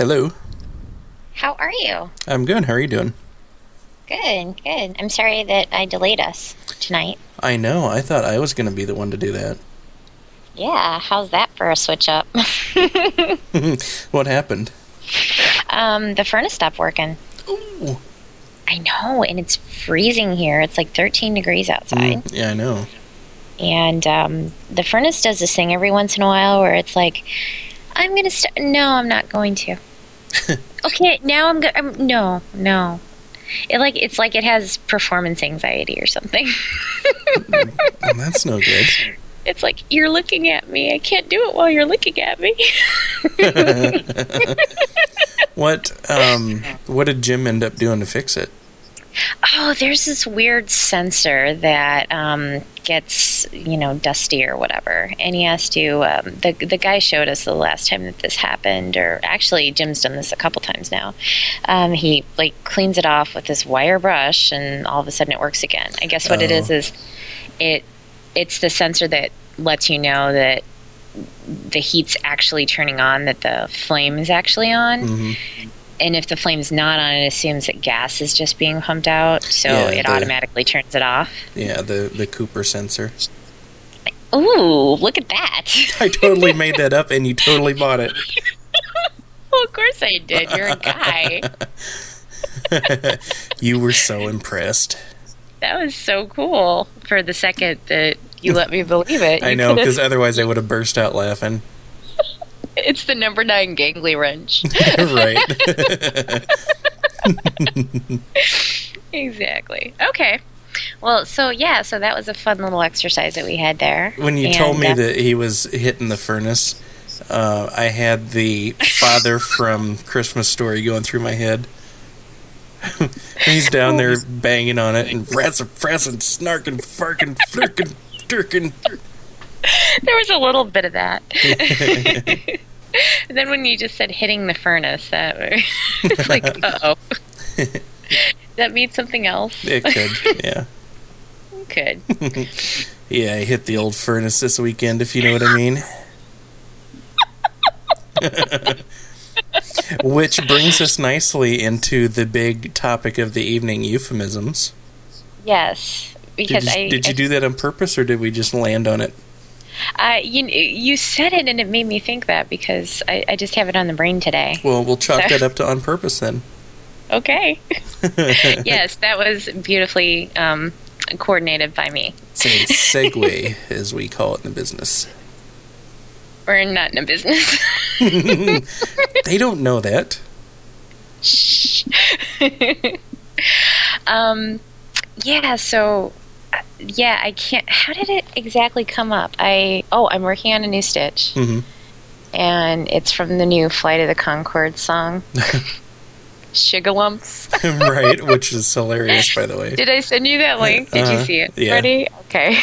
Hello. How are you? I'm good. How are you doing? Good, good. I'm sorry that I delayed us tonight. I know. I thought I was going to be the one to do that. Yeah, how's that for a switch up? what happened? um, the furnace stopped working. Ooh. I know, and it's freezing here. It's like 13 degrees outside. Mm, yeah, I know. And um, the furnace does this thing every once in a while where it's like, I'm going to start. No, I'm not going to. okay, now I'm going No, no. It like it's like it has performance anxiety or something. Well, that's no good. It's like you're looking at me. I can't do it while you're looking at me. What um what did Jim end up doing to fix it? Oh, there's this weird sensor that um, gets you know dusty or whatever, and he has to. Um, the the guy showed us the last time that this happened, or actually Jim's done this a couple times now. Um, he like cleans it off with this wire brush, and all of a sudden it works again. I guess what it Oh. is is it it's the sensor that lets you know that the heat's actually turning on, that the flame is actually on. Mhm. And if the flame's not on, it assumes that gas is just being pumped out, so Yeah, it the- automatically turns it off. Yeah, the the Cooper sensor. Ooh, look at that! I totally made that up and you totally bought it. well, of course I did. You're a guy. you were so impressed. that was so cool. For the second that you let me believe it, I know cuz otherwise I would have burst out laughing. It's the number nine gangly wrench. right. exactly. Okay. Well, so yeah, so that was a fun little exercise that we had there. when you And, told me uh, that he was hitting the furnace, uh, I had the father from Christmas Story going through my head. He's down there banging on it and rats are fressing, snarking, farking, flirking, dirking. there was a little bit of that. And then when you just said hitting the furnace, that it's like, uh oh. that means something else. It could, yeah. Could. Yeah, I hit the old furnace this weekend, if you know what I mean. Which brings us nicely into the big topic of the evening euphemisms. Yes, because Did, you- I did you do that on purpose, or did we just land on it? I, you you said it and it made me think that because I, I just have it on the brain today. Well, we'll chalk that up to on purpose then. Okay. yes, that was beautifully um, coordinated by me. It's a segue, as we call it in the business. We're not in a business. They don't know that. Shh. um, yeah. So, uh, yeah, I can't. How did it exactly come up? I oh, I'm working on a new stitch, Mhm. and it's from the new Flight of the Conchords song. Sugarlumps. right, which is hilarious, by the way. Did I send you that link? Did you Uh-huh. see it Yeah. already? Okay.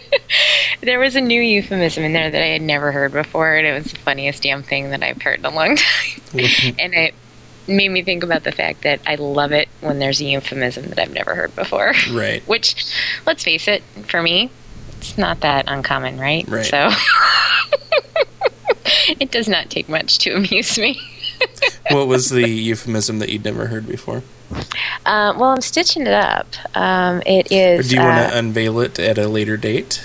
there was a new euphemism in there that I had never heard before, and it was the funniest damn thing that I've heard in a long time. and it made me think about the fact that I love it when there's a euphemism that I've never heard before. Right. Which, let's face it, for me, it's not that uncommon, right? Right. So it does not take much to amuse me. What was the euphemism that you'd never heard before? Uh, well, I'm stitching it up. Um, it Or do you uh, want to unveil it at a later date?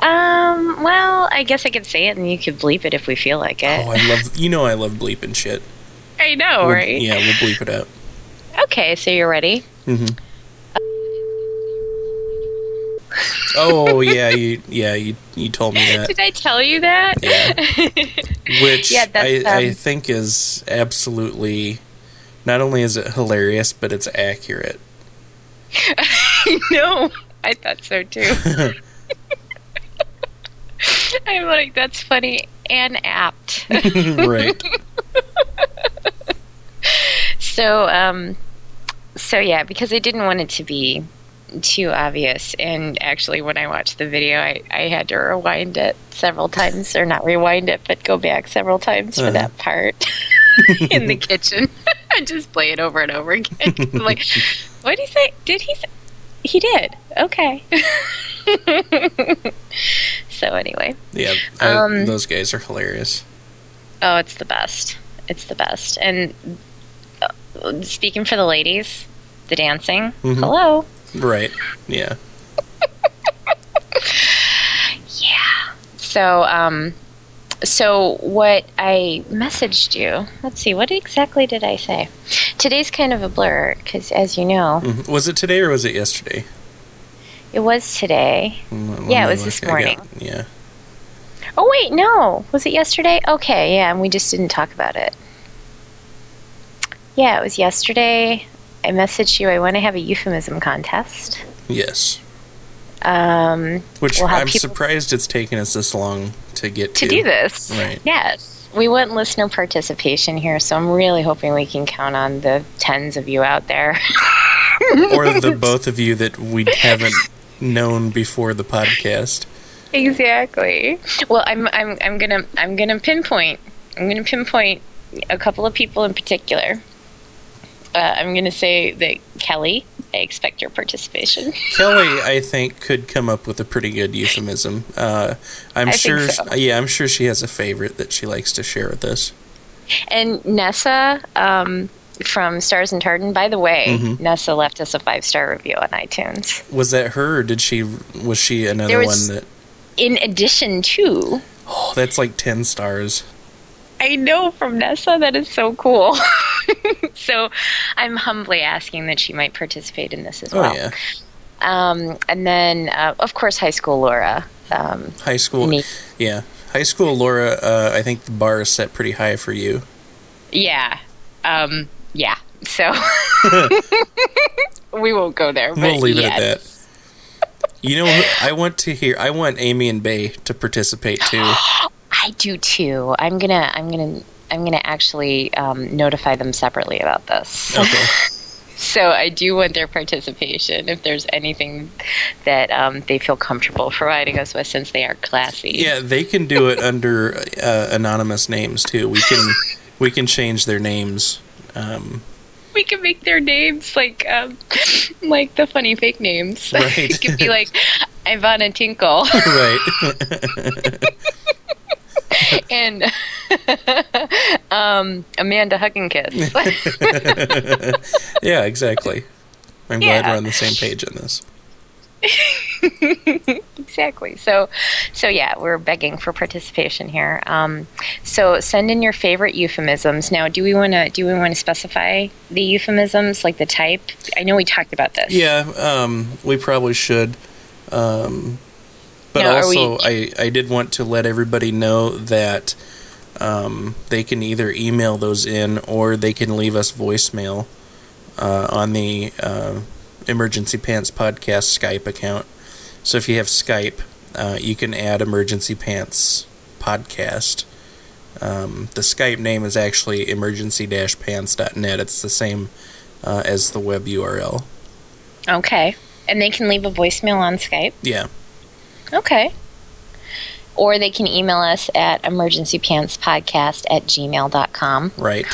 Um. Well, I guess I could say it, and you could bleep it if we feel like it. Oh, I love. You know, I love bleeping shit. I know, We'll- right? Yeah, we'll bleep it out. Okay, so you're ready. Mm-hmm. Oh yeah, you yeah you you told me that. Did I tell you that? Yeah. which Yeah, I, I um, think is absolutely not only is it hilarious but it's accurate no, I thought so too. I'm like, that's funny and apt. right so, um, so yeah, because I didn't want it to be too obvious, and actually, when I watched the video, I, I had to rewind it several times, or not rewind it, but go back several times for Uh-huh. that part in the kitchen. I just play it over and over again. I'm like, what did he say? Did he say? He did. Okay. so anyway, yeah I, Um, those guys are hilarious oh, it's the best. It's the best. And uh, speaking for the ladies, the dancing. Mhm. Hello. Right. Yeah. Yeah. So, um, so what I messaged you. Let's see. What exactly did I say? Today's kind of a blur because, as you know, Mhm. Was it today or was it yesterday? it was today. Mm, Yeah, it was this I got- morning. yeah. Oh wait, no. Was it yesterday? Okay, yeah, and we just didn't talk about it. Yeah, it was yesterday. I messaged you. I want to have a euphemism contest. Yes. Um, Which We'll I'm surprised it's taken us this long to get to to. do this. Right. Yes. We want listener participation here, so I'm really hoping we can count on the tens of you out there. or the both of you that we haven't known before the podcast. Exactly. Well, I'm I'm I'm gonna I'm gonna pinpoint I'm gonna pinpoint a couple of people in particular. Uh, I'm gonna say that Kelly. I expect your participation. Kelly, I think, could come up with a pretty good euphemism. Uh, I'm I sure. so. Yeah, I'm sure she has a favorite that she likes to share with us. And Nessa um, from Stars and Tartan. By the way, Mhm. Nessa left us a five star review on iTunes. Was that her, or did she? Was she another was- one that? In addition to, Oh, that's like ten stars. I know from Nessa that is so cool. so I'm humbly asking that she might participate in this as Oh well. yeah, Um, and then, uh, of course, High School Laura. Um, high school. me. Yeah, high school. Laura, uh, I think the bar is set pretty high for you. Yeah. Um, yeah. So we won't go there. But We'll leave it yeah. at that. You know, I want to hear. I want Amy and Bay to participate too. I do too. I'm gonna. I'm gonna. I'm gonna actually um, notify them separately about this. Okay. So I do want their participation if there's anything that um, they feel comfortable providing us with, since they are classy. Yeah, they can do it under uh, anonymous names too. We can we can change their names. Um, we can make their names like um, like the funny fake names. Right. it could be like Ivana Tinkle right. and um, Amanda Huggingkiss. yeah, exactly. I'm glad we're on the same page on this. exactly. So, so yeah, we're begging for participation here. Um, so send in your favorite euphemisms. Now, do we want to do we want to specify the euphemisms, like the type? I know we talked about this. Yeah, um, we probably should. Um, but Now, are we- also, I, I did want to let everybody know that um, they can either email those in or they can leave us voicemail uh, on the uh, Emergency Pants Podcast Skype account. So if you have Skype, uh, you can add Emergency Pants Podcast. Um, the Skype name is actually emergency-pants.net. It's the same uh, as the web URL. Okay. And they can leave a voicemail on Skype. Yeah. Okay. Or they can email us at emergencypantspodcast at gmail.com. Right.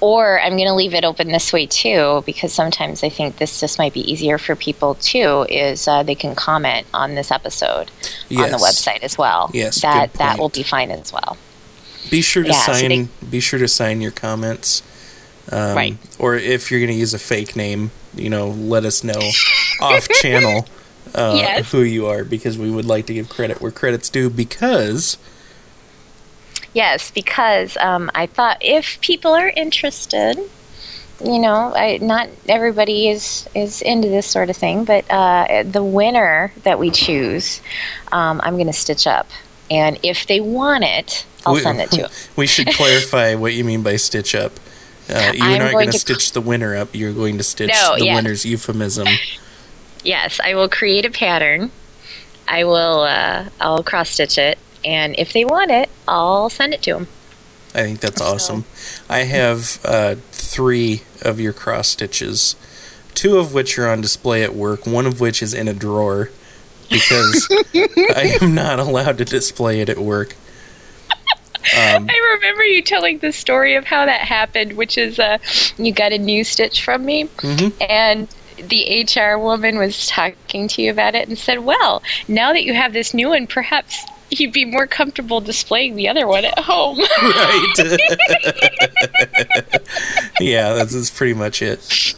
Or I'm going to leave it open this way too, because sometimes I think this just might be easier for people too. Is uh, they can comment on this episode on the website as well. Yes, that that will be fine as well. Be sure to Yeah, so sign. be sure to sign your comments. Um, Right. Or if you're going to use a fake name, you know, let us know off channel uh, Yes. who you are because we would like to give credit where credit's due. Because Yes, because um, I thought if people are interested, you know, I, not everybody is is into this sort of thing, but uh, the winner that we choose, um, I'm going to stitch up, and if they want it, I'll we, send it to them. we should clarify what you mean by stitch up. Uh, you're I'm not going to stitch the winner up. You're going to stitch No, the yes. winner's euphemism. Yes, I will create a pattern. I will. Uh, I'll cross stitch it, and if they want it, I'll send it to them. I think that's awesome. I have uh, three of your cross stitches, two of which are on display at work, one of which is in a drawer because I am not allowed to display it at work. Um, I remember you telling the story of how that happened, which is uh, you got a new stitch from me, Mhm. and the HR woman was talking to you about it and said, "Well, now that you have this new one, perhaps he'd be more comfortable displaying the other one at home. right. yeah, that's, that's pretty much it.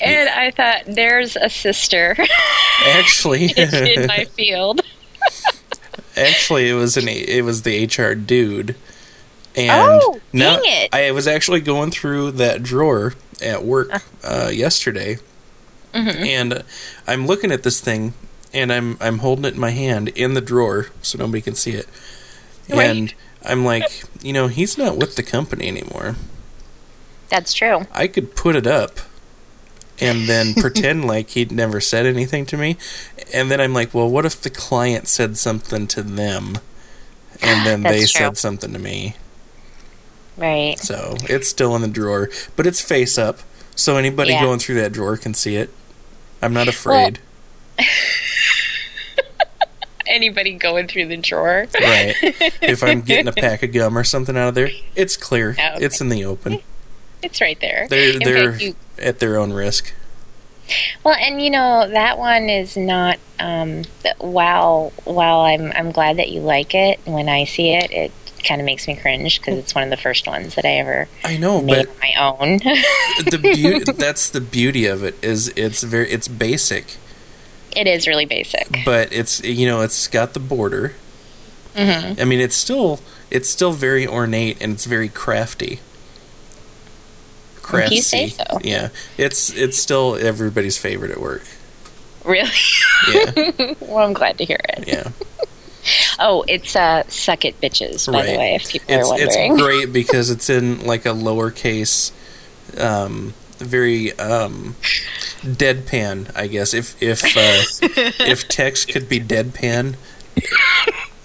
and I thought, there's a sister Actually, in my field. actually, it was an it was the HR dude. And Oh, now dang it. I was actually going through that drawer at work Uh-huh. uh, yesterday, Mm-hmm. and I'm looking at this thing, and I'm I'm holding it in my hand in the drawer so nobody can see it, Right. and I'm like, you know, he's not with the company anymore. That's true. I could put it up and then pretend like he'd never said anything to me. And then I'm like, well, what if the client said something to them and then they true. said something to me? Right. So it's still in the drawer, but it's face up. So anybody Yeah. going through that drawer can see it. I'm not afraid. Anybody going through the drawer? right. If I'm getting a pack of gum or something out of there, it's clear. Oh, okay. It's in the open. It's right there. They're In they're fact, you- at their own risk. Well, and you know that one is not. Um, while while I'm I'm glad that you like it. When I see it, it kind of makes me cringe because it's one of the first ones that I ever I know, made but on my own. the beauty that's the beauty of it is it's very it's basic it is really basic. but it's you know it's got the border hmm i mean it's still it's still very ornate and it's very crafty If you say so. yeah it's it's still everybody's favorite at work Really? yeah well, I'm glad to hear it. yeah Oh, it's uh, "Suck It, Bitches." By Right. the way, if people it's are wondering. it's great because it's in like a lowercase um very um deadpan i guess. If if uh if text could be deadpan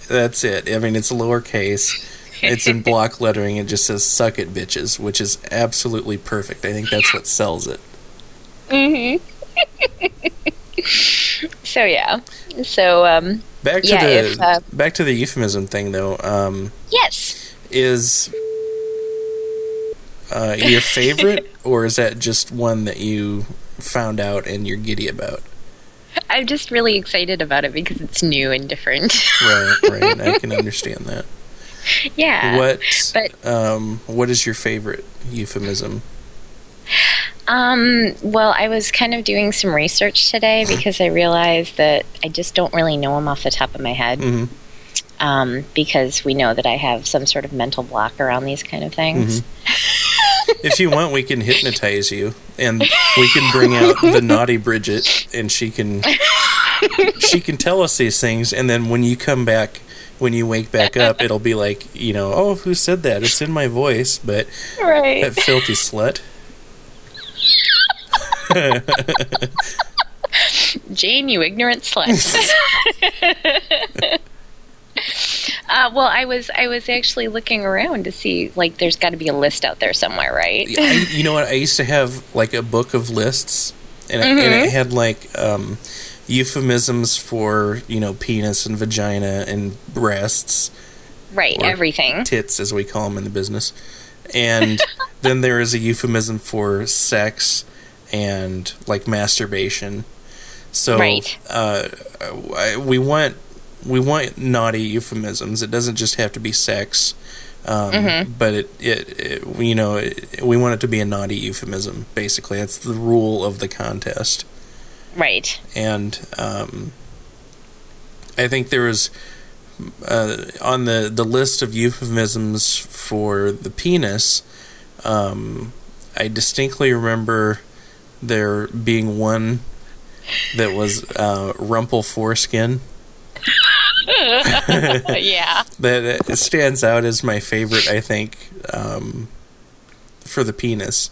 that's it. I mean it's lowercase. It's in block lettering. It just says suck it bitches which is absolutely perfect. I think that's what sells it. So yeah. So um, back to Yeah, the if, uh, back to the euphemism thing though um yes. is uh, your favorite, or is that just one that you found out and you're giddy about? I'm just really excited about it because it's new and different. Right, right. I can understand that. yeah. What, but- um, what is your favorite euphemism? Um, well, I was kind of doing some research today because I realized that I just don't really know them off the top of my head. hmm Um, because we know that I have some sort of mental block around these kind of things. If you want, we can hypnotize you, and we can bring out the naughty Bridget, and she can she can tell us these things, and then when you come back. When you wake back up, it'll be like, you know, oh, who said that? It's in my voice, but Right. that filthy slut. Jane, you ignorant slut. uh, well, I was I was actually looking around to see like there's got to be a list out there somewhere, right? I, you know what? I used to have like a book of lists, and, it, and Mm-hmm. it had like um, euphemisms for you know penis and vagina and breasts, Right, everything. tits as we call them in the business, and then there is a euphemism for sex and like masturbation. So Right. uh, we want we want naughty euphemisms. It doesn't just have to be sex. Um, Mm-hmm. But it, it, it, you know, it, we want it to be a naughty euphemism. Basically, that's the rule of the contest. Right. And um, I think there was uh, on the the list of euphemisms for the penis. Um, I distinctly remember there being one that was uh, rumple foreskin. yeah. that it stands out as my favorite. I think um, for the penis,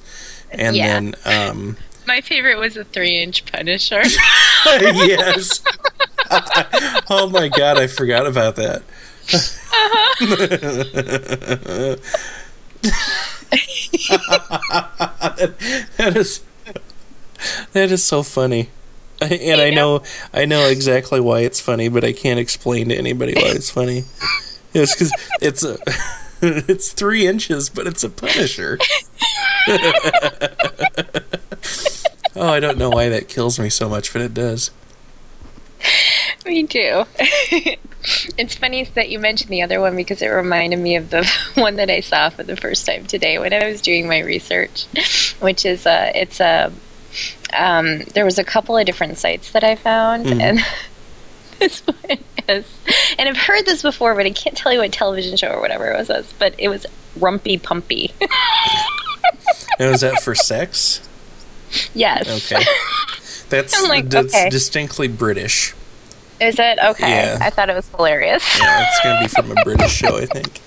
and Yeah. then um, My favorite was a three-inch Punisher. yes. oh my god, I forgot about that. that is that is so funny. And I know I know exactly why it's funny, but I can't explain to anybody why it's funny. It's because it's a it's three inches, but it's a Punisher. oh, I don't know why that kills me so much, but it does. Me too. it's funny that you mentioned the other one because it reminded me of the one that I saw for the first time today when I was doing my research, which is a it's a um, there was a couple of different sites that I found Mhm. and this one is and I've heard this before but I can't tell you what television show or whatever it was but it was Rumpy Pumpy. Now, is that for sex? yes. Okay. That's, like, that's okay. distinctly British. Is it? Okay. Yeah. I thought it was hilarious. Yeah, it's going to be from a British show, I think.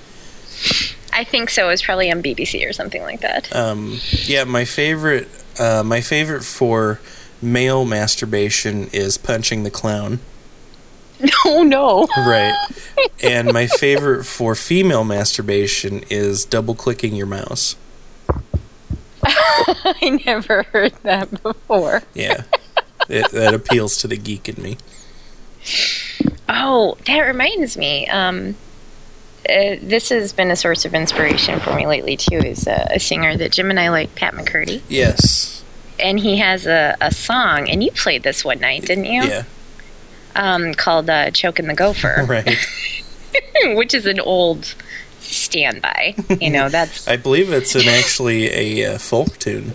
I think so. It was probably on BBC or something like that. Um, yeah, my favorite, uh, my favorite for male masturbation is punching the clown. No, no. Right. and my favorite for female masturbation is double clicking your mouse. I never heard that before. Yeah. it, that appeals to the geek in me. Oh, that reminds me. Um, uh, this has been a source of inspiration for me lately too. Is a, a singer that Jim and I like, Pat McCurdy, Yes. and he has a, a song, and you played this one night, didn't you? Yeah. Um, called uh, "Choking the Gopher," Right. which is an old standby. You know, that's I believe it's an actually a uh, folk tune.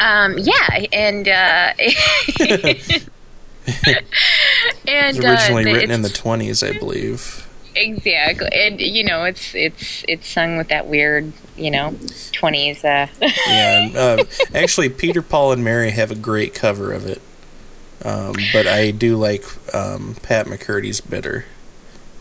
um, yeah, and uh, and It was originally uh, the- written in the 20s, I believe. Exactly, and you know it's it's it's sung with that weird you know twenties. Uh, Yeah. Uh, actually, Peter, Paul, and Mary have a great cover of it. Um, but I do like um, Pat McCurdy's better.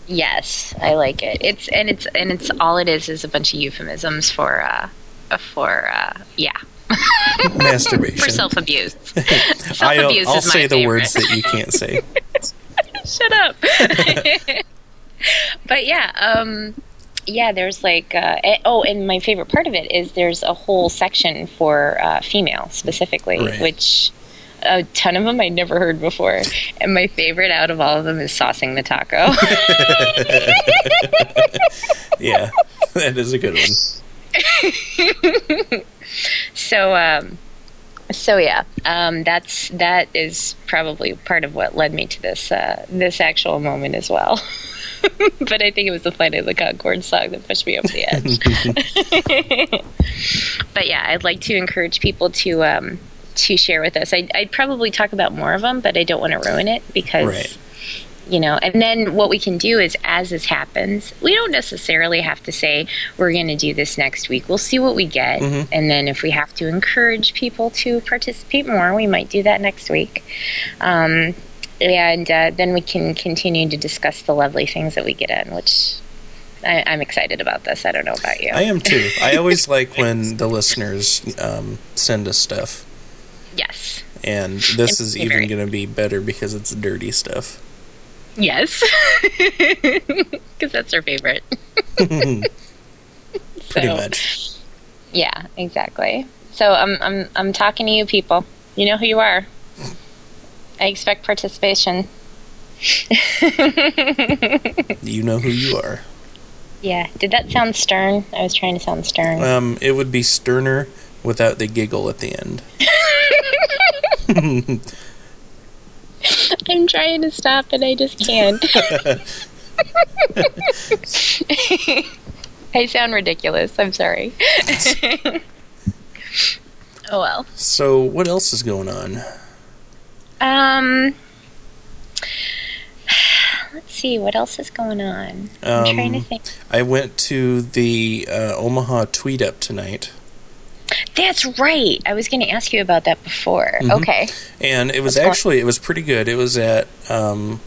yes, I like it. It's and it's and it's all it is is a bunch of euphemisms for uh for uh yeah Masturbation. for self abuse. self I'll, I'll my say the words that you can't say. Shut up. but yeah, um, yeah. There's like uh, oh, and my favorite part of it is there's a whole section for uh, female specifically, Right. which a ton of them I'd never heard before. And my favorite out of all of them is saucing the taco. Yeah, that is a good one. so um, so yeah, um, that's that is probably part of what led me to this uh, this actual moment as well. but I think it was the Flight of the Conchords song that pushed me over the edge. but yeah, I'd like to encourage people to um, to share with us. I'd, I'd probably talk about more of them, but I don't want to ruin it because Right. you know. And then what we can do is, as this happens, we don't necessarily have to say we're going to do this next week. We'll see what we get, Mhm. and then if we have to encourage people to participate more, we might do that next week. Um, and uh, then we can continue to discuss the lovely things that we get in, which I, I'm excited about this. I don't know about you. I am too. I always like when the listeners um, send us stuff. yes. And this is even going to be better because it's dirty stuff. Yes. Because that's our favorite. Pretty So, much. Yeah, exactly. So I'm I'm I'm talking to you people. You know who you are. I expect participation. You know who you are. Yeah. Did that sound stern? I was trying to sound stern. Um, it would be sterner without the giggle at the end. I'm trying to stop and I just can't. I sound ridiculous. I'm sorry. oh well. So, what else is going on? Um Let's see what else is going on. I'm trying to Um, think. I went to the uh, Omaha Tweet Up tonight, That's right. I was going to ask you about that before. Mhm. Okay. and it was What's going- actually it was pretty good. It was at um,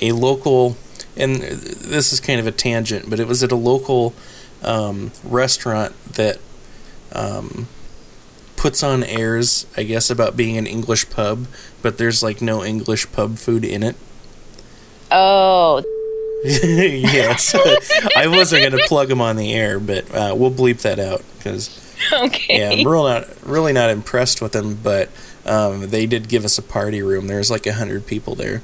a local, and this is kind of a tangent, but it was at a local um, restaurant that um, puts on airs, I guess, about being an English pub, but there's like no English pub food in it. Oh, yes, I wasn't going to plug them on the air, but uh, we'll bleep that out because okay. yeah, I'm real not really not impressed with them, but um, they did give us a party room. There was like a hundred people there.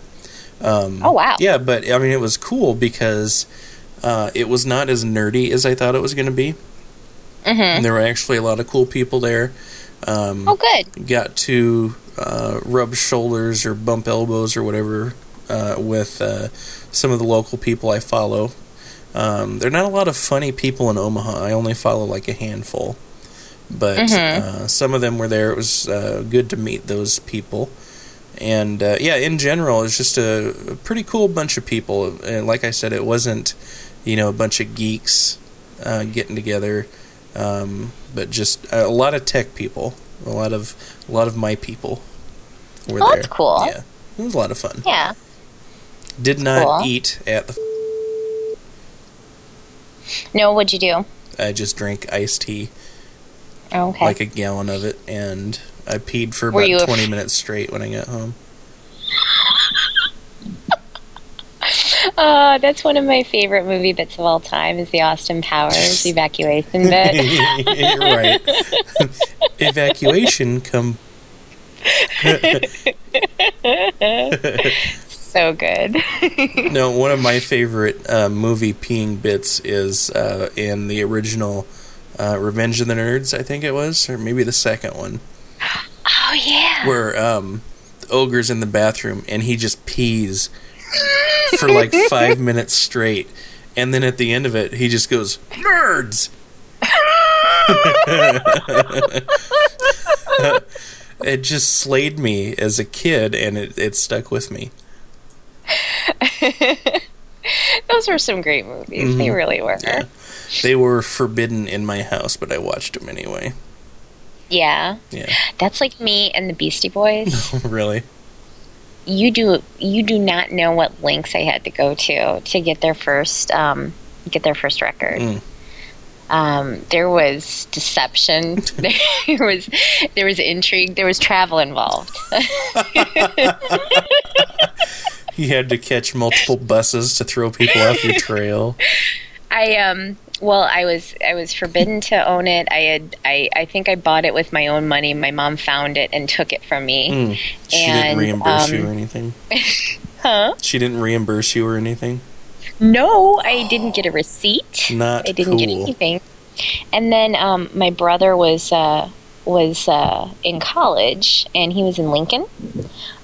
Um, Oh, wow. Yeah, but I mean, it was cool because uh, it was not as nerdy as I thought it was going to be. Mm-hmm. And there were actually a lot of cool people there. Um, Oh, good. Got to uh, rub shoulders or bump elbows or whatever uh, with uh, some of the local people I follow. Um, there are not a lot of funny people in Omaha. I only follow like a handful, but uh, some of them were there. It was uh, good to meet those people, and uh, yeah, in general, it's just a, a pretty cool bunch of people. And like I said, it wasn't you know a bunch of geeks uh, getting together, um, but just a lot of tech people, a lot of a lot of my people were Oh, there. that's cool. Yeah, it was a lot of fun. Yeah. Did not Cool. eat at the. No, what'd you do? I just drank iced tea, Okay. like a gallon of it, and I peed for Were about twenty minutes straight when I got home. Uh, that's one of my favorite movie bits of all time is the Austin Powers evacuation bit. right. Evacuation come. so good. No, one of my favorite uh, movie peeing bits is uh, in the original uh, Revenge of the Nerds, I think it was, or maybe the second one, oh yeah. where um, the ogre's in the bathroom and he just pees for like five minutes straight, and then at the end of it, he just goes nerds. it just slayed me as a kid, and it, it stuck with me. Those were some great movies. They really were. Mm-hmm. Yeah. They were forbidden in my house, but I watched them anyway. Yeah. Yeah, That's like me and the Beastie Boys. really. You do you do not know what links I had to go to to get their first um, get their first record. Mm. Um, there was deception. there was there was intrigue. There was travel involved. You had to catch multiple buses to throw people off your trail. I um well I was I was forbidden to own it. I had I, I think I bought it with my own money. My mom found it and took it from me. Mm. She And, didn't reimburse you um, or anything. Huh? She didn't reimburse you or anything. No, I didn't get a receipt. Not I didn't get anything. And then um, my brother was uh, was uh, in college, and he was in Lincoln.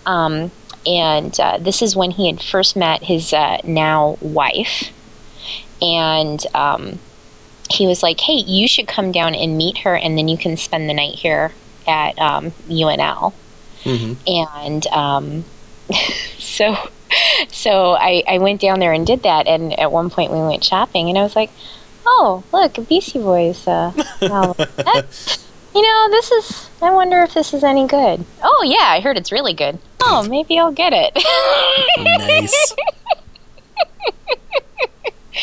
Um, and uh, this is when he had first met his uh, now wife. And um, he was like, "Hey, you should come down and meet her, and then you can spend the night here at um, UNL." hmm and um, so so I, I went down there and did that and at one point we went shopping and I was like oh look a Beastie Boys uh. That- you know this is I wonder if this is any good oh yeah I heard it's really good oh maybe I'll get it Nice.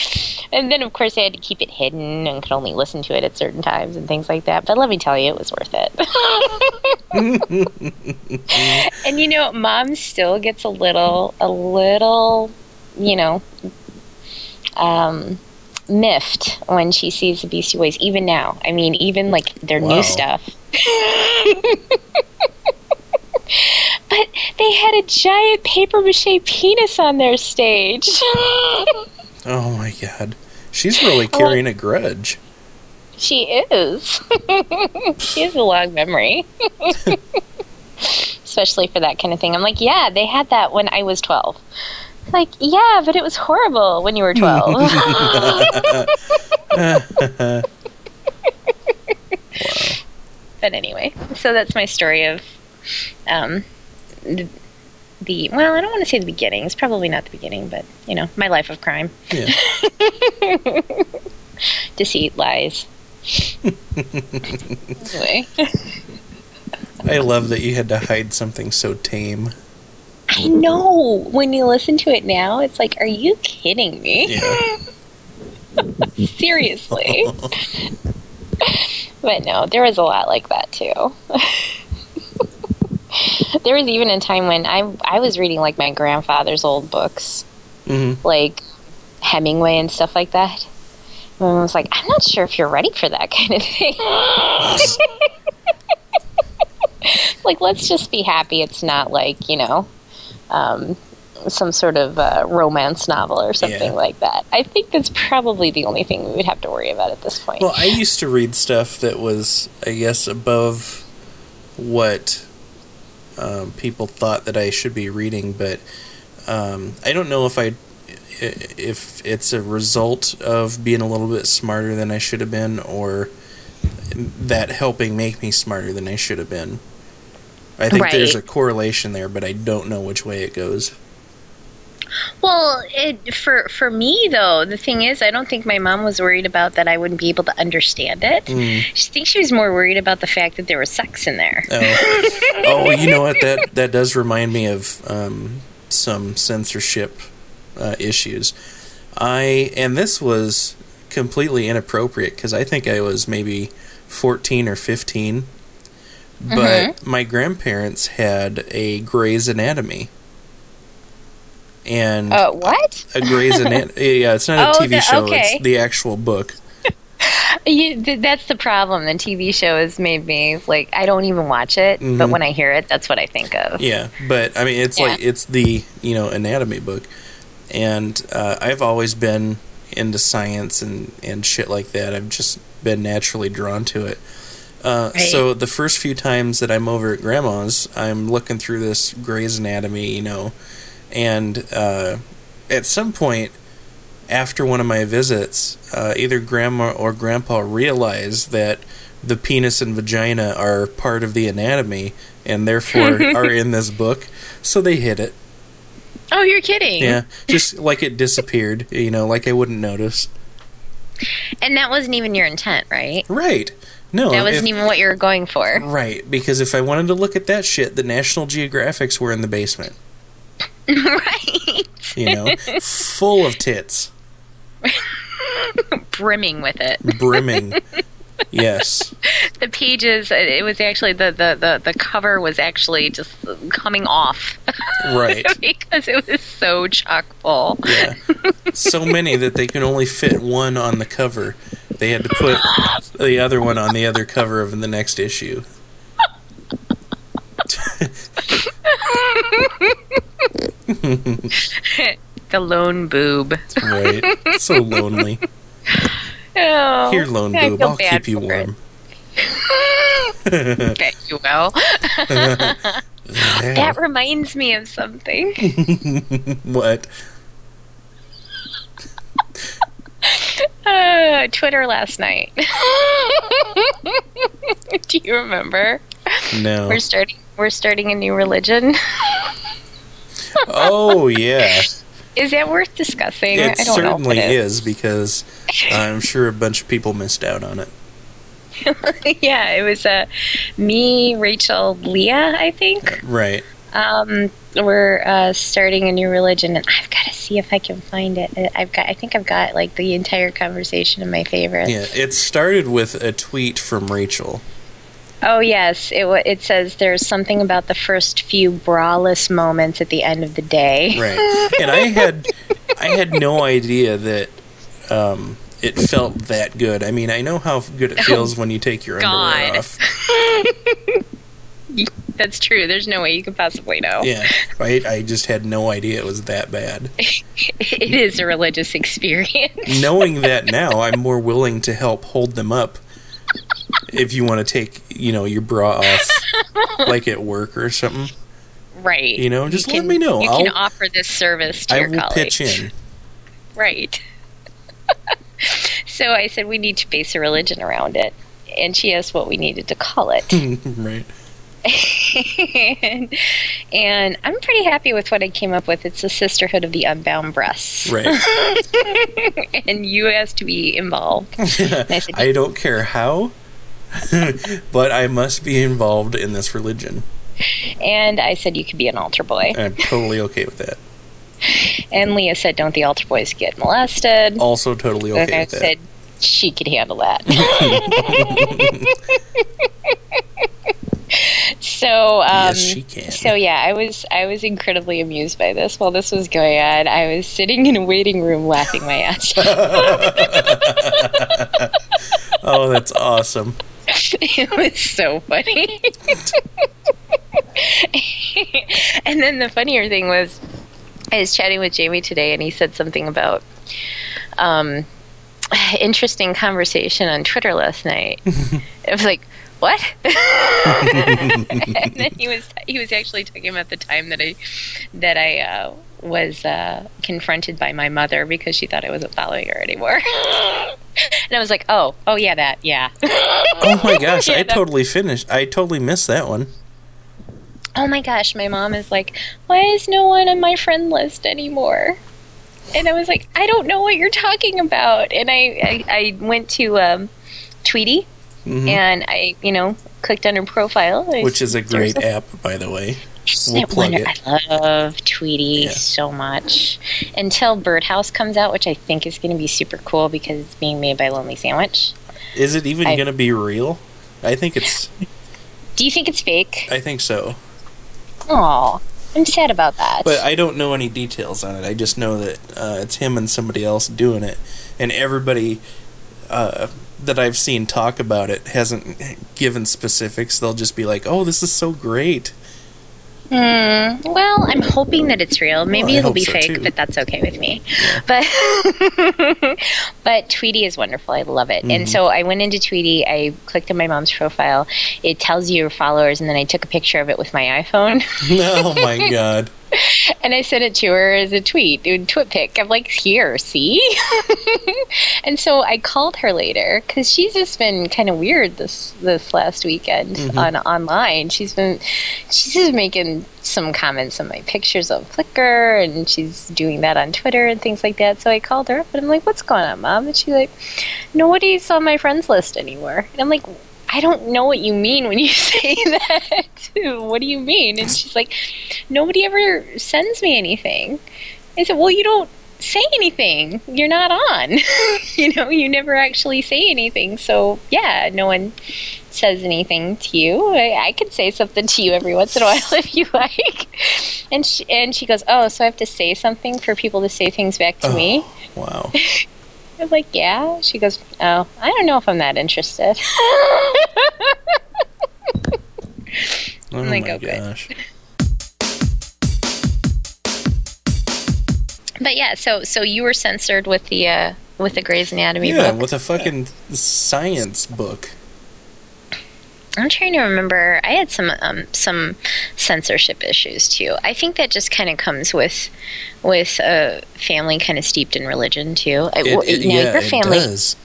and then of course I had to keep it hidden and could only listen to it at certain times and things like that. But let me tell you it was worth it. And you know mom still gets a little a little you know um miffed when she sees the beastie boys even now. I mean even like their Wow. new stuff. But they had a giant paper mache penis on their stage Oh my god. She's really carrying a grudge. She is. she has a long memory. Especially for that kind of thing. I'm like, yeah, they had that when I was 12. Like, yeah, but it was horrible when you were 12. But anyway, so that's my story of um, the, well, I don't want to say the beginning. It's probably not the beginning, but, you know, my life of crime. Yeah. Deceit, lies. anyway. I love that you had to hide something so tame. I know. When you listen to it now, it's like, are you kidding me? Yeah. Seriously. but no, there was a lot like that too. there was even a time when I I was reading like my grandfather's old books, hmm like Hemingway and stuff like that. And I was like, I'm not sure if you're ready for that kind of thing. like, let's just be happy it's not like, you know, um, some sort of uh, romance novel or something Yeah. like that. I think that's probably the only thing we would have to worry about at this point. Well, I used to read stuff that was, I guess, above what um, people thought that I should be reading, but um, I don't know if I if it's a result of being a little bit smarter than I should have been, or that helping make me smarter than I should have been. I think Right. there's a correlation there, but I don't know which way it goes. Well, it, for for me though, the thing is, I don't think my mom was worried about that I wouldn't be able to understand it. Mm. She thinks she was more worried about the fact that there was sex in there. Oh, oh, you know what? That that does remind me of um, some censorship uh, issues. I and this was completely inappropriate because I think I was maybe fourteen or fifteen, but my grandparents had a Gray's Anatomy. And Uh, what? a Grey's Anatomy, yeah, it's not a Oh, TV the- show; okay. it's the actual book. You, that's the problem. The TV show has made me like I don't even watch it, but Mhm. when I hear it, that's what I think of. Yeah, but I mean, it's Yeah. like it's the you know anatomy book, and uh, I've always been into science and and shit like that. I've just been naturally drawn to it. Uh, Right. So the first few times that I'm over at grandma's, I'm looking through this Gray's Anatomy, you know, and uh, at some point after one of my visits, uh, either grandma or grandpa realized that the penis and vagina are part of the anatomy and therefore are in this book, so they hid it. Oh, you're kidding? Yeah, just like it disappeared, you know, like I wouldn't notice. And that wasn't even your intent, right? Right. No, That wasn't if- even what you were going for. right because if I wanted to look at that shit, the National Geographics were in the basement. right. You know, full of tits, Brimming with it. brimming. Yes. The pages, it was actually, the, the, the, the cover was actually just coming off Right. because it was so chock full. Yeah. So many that they could only fit one on the cover. They had to put the other one on the other cover of the next issue. The lone boob. Right. So lonely. Oh, Here, lone I boob, I'll keep you warm. Bet you will. Yeah. That reminds me of something. what? Uh, Twitter last night. Do you remember? No. We're starting. We're starting a new religion. Oh yeah. Is that worth discussing? It I don't know. certainly if it is because I'm sure a bunch of people missed out on it. yeah, it was uh, me, Rachel, Leah. I think. Right. Um, we're uh, starting a new religion, and I've got to see if I can find it. I- I've got. I think I've got like the entire conversation in my favorites. Yeah. It started with a tweet from Rachel. Oh yes, it it says there's something about the first few braless moments at the end of the day. Right. And I had I had no idea that um, it felt that good. I mean, I know how good it feels when you take your underwear God. off. That's true. There's no way you could possibly know. Yeah. Right? I just had no idea it was that bad. It is a religious experience. Knowing that now, I'm more willing to help hold them up if you want to take, you know, your bra off like at work or something. right. You know, just let can- me know. You can I'll- offer this service to I your will colleagues. pitch in. Right. so I said we need to base a religion around it. And she asked what we needed to call it. right. And, and I'm pretty happy with what I came up with. It's the Sisterhood of the Unbound Breasts. Right. and you asked to be involved. I said, I don't care how, but I must be involved in this religion. and I said you could be an altar boy. I'm totally okay with that. And Leah said, don't the altar boys get molested? Also, totally and okay I with that. said she could handle that. So um, Yes, she can. So yeah, I was I was incredibly amused by this. While this was going on, I was sitting in a waiting room laughing my ass off. oh, that's awesome. it was so funny. and then the funnier thing was, I was chatting with Jamie today, and he said something about um, interesting conversation on Twitter last night. it was like, what? and then he was he was actually talking about the time that I that I uh, was uh, confronted by my mother because she thought I wasn't following her anymore. and I was like, "Oh, oh yeah, that, yeah." Oh my gosh, Yeah, I totally finished. I totally missed that one. oh my gosh, my mom is like, "Why is no one on my friend list anymore?" And I was like, "I don't know what you're talking about." And I I, I went to um, Tweetie Mhm. and I, you know, clicked on her profile, Which is a great app, by the way. We'll plug wonder- it. I love Tweetie Yeah. so much. Until Birdhouse comes out, which I think is going to be super cool because it's being made by Lonely Sandwich. Is it even going to be real? I think it's. Do you think it's fake? I think so. Oh, I'm sad about that. But I don't know any details on it. I just know that uh, it's him and somebody else doing it, and everybody uh, that I've seen talk about it hasn't given specifics. They'll just be like, "Oh, this is so great." Hmm. Well, I'm hoping that it's real. Maybe I it'll be so, fake, too. but that's okay with me. But but Tweetie is wonderful. I love it. Mm-hmm. And so I went into Tweetie. I clicked on my mom's profile. It tells you your followers, and then I took a picture of it with my iPhone. oh my god! And I sent it to her as a tweet, a TwitPic. I'm like, here, see? and so I called her later because she's just been kind of weird this this last weekend mm-hmm. on online. She's been she's just making some comments on my pictures of Flickr, and she's doing that on Twitter and things like that. So I called her up and I'm like, what's going on, mom? And she's like, nobody's on my friends list anymore. And I'm like. I don't know what you mean when you say that. what do you mean? And she's like, nobody ever sends me anything. I said, well, you don't say anything. You're not on. you know, you never actually say anything. So, yeah, no one says anything to you. I, I could say something to you every once in a while if you like. And she, and she goes, oh, so I have to say something for people to say things back to me? Oh, wow. I'm like, yeah. She goes, oh, I don't know if I'm that interested. Oh my okay. gosh. but yeah, so so you were censored with the uh, with the Gray's Anatomy Yeah, book. with a fucking science book. I'm trying to remember. I had some um, some censorship issues too. I think that just kind of comes with with a family kind of steeped in religion too. It, well, it- you know, yeah, your family, it does.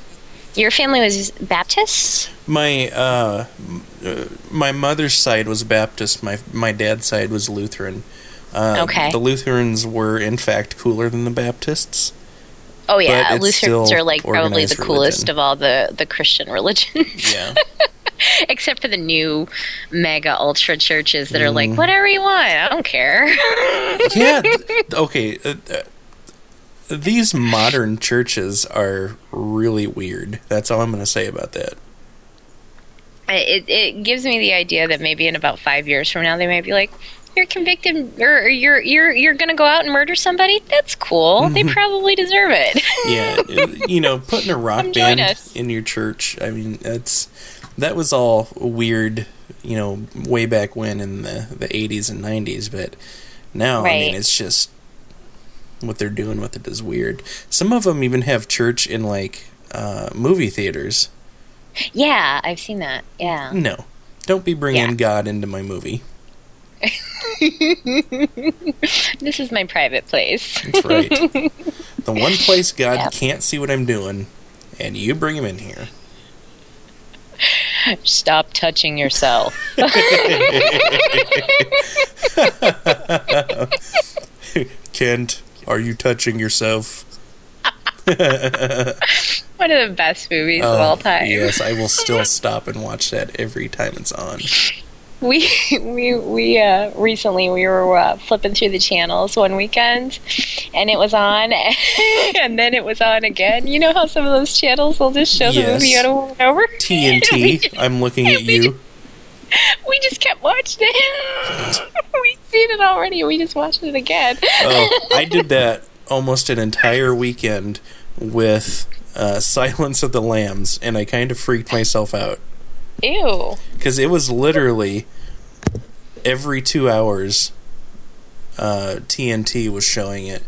your family was Baptist. My uh, uh, my mother's side was Baptist. My my dad's side was Lutheran. Uh, Okay. The Lutherans were in fact cooler than the Baptists. Oh yeah, Lutherans are like probably the coolest religion. of all the the Christian religions, Yeah. except for the new mega ultra churches that are Mm. like whatever you want. I don't care. yeah. Okay. Uh, uh, these modern churches are really weird. That's all I'm going to say about that. it, it gives me the idea that maybe in about five years from now they might be like you're convicted or you're you're you're gonna go out and murder somebody that's cool they probably deserve it Yeah, you know, putting a rock Come band in your church. I mean, that's that was all weird. You know, way back when in the the 80s and 90s, but now I mean, it's just what they're doing with it is weird. Some of them even have church in like uh, movie theaters. yeah i've seen that yeah No, don't be bringing Yeah. God into my movie. this is my private place That's right. the one place God Yeah. can't see what I'm doing, and you bring him in here. Stop touching yourself Kent, are you touching yourself? one of the best movies of Oh, all time Yes, I will still stop and watch that every time it's on. We we we uh recently we were uh, flipping through the channels one weekend and it was on and then it was on again. You know how some of those channels will just show the movie over? And over We TNT, just- I'm looking at you. we just kept watching it. We've seen it already we just watched it again. Oh, I did that almost an entire weekend with uh, Silence of the Lambs, and I kind of freaked myself out. Ew because it was literally every two hours uh, TNT was showing it,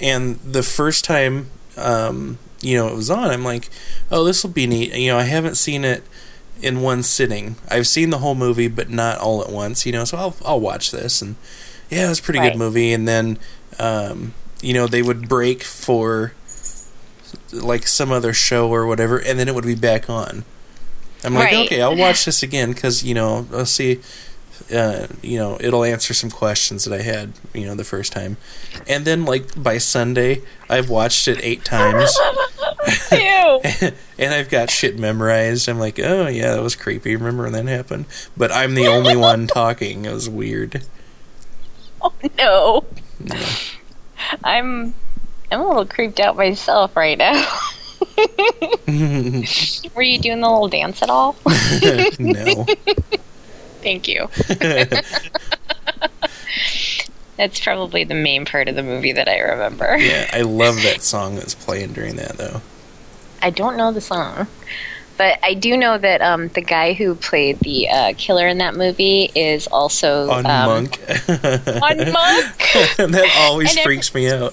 and the first time um, you know it was on, I'm like, oh, this will be neat. You know, I haven't seen it in one sitting. I've seen the whole movie, but not all at once. You know, so I'll I'll watch this, and yeah, it was a pretty Right. good movie. And then um, you know, they would break for like some other show or whatever, and then it would be back on. I'm like, Right. okay, I'll watch this again because you know I'll see. Uh, you know, it'll answer some questions that I had, you know, the first time, and then like by Sunday, I've watched it eight times, Ew. and I've got shit memorized. I'm like, oh yeah, that was creepy. Remember when that happened? But I'm the only one talking. It was weird. Oh no. I'm I'm a little creeped out myself right now. Were you doing the little dance at all? no. Thank you. That's probably the main part of the movie that I remember. Yeah, I love that song that's playing during that though. I don't know the song, but I do know that um, the guy who played the uh, killer in that movie is also On um, Monk. On Monk. that always And every- freaks me out.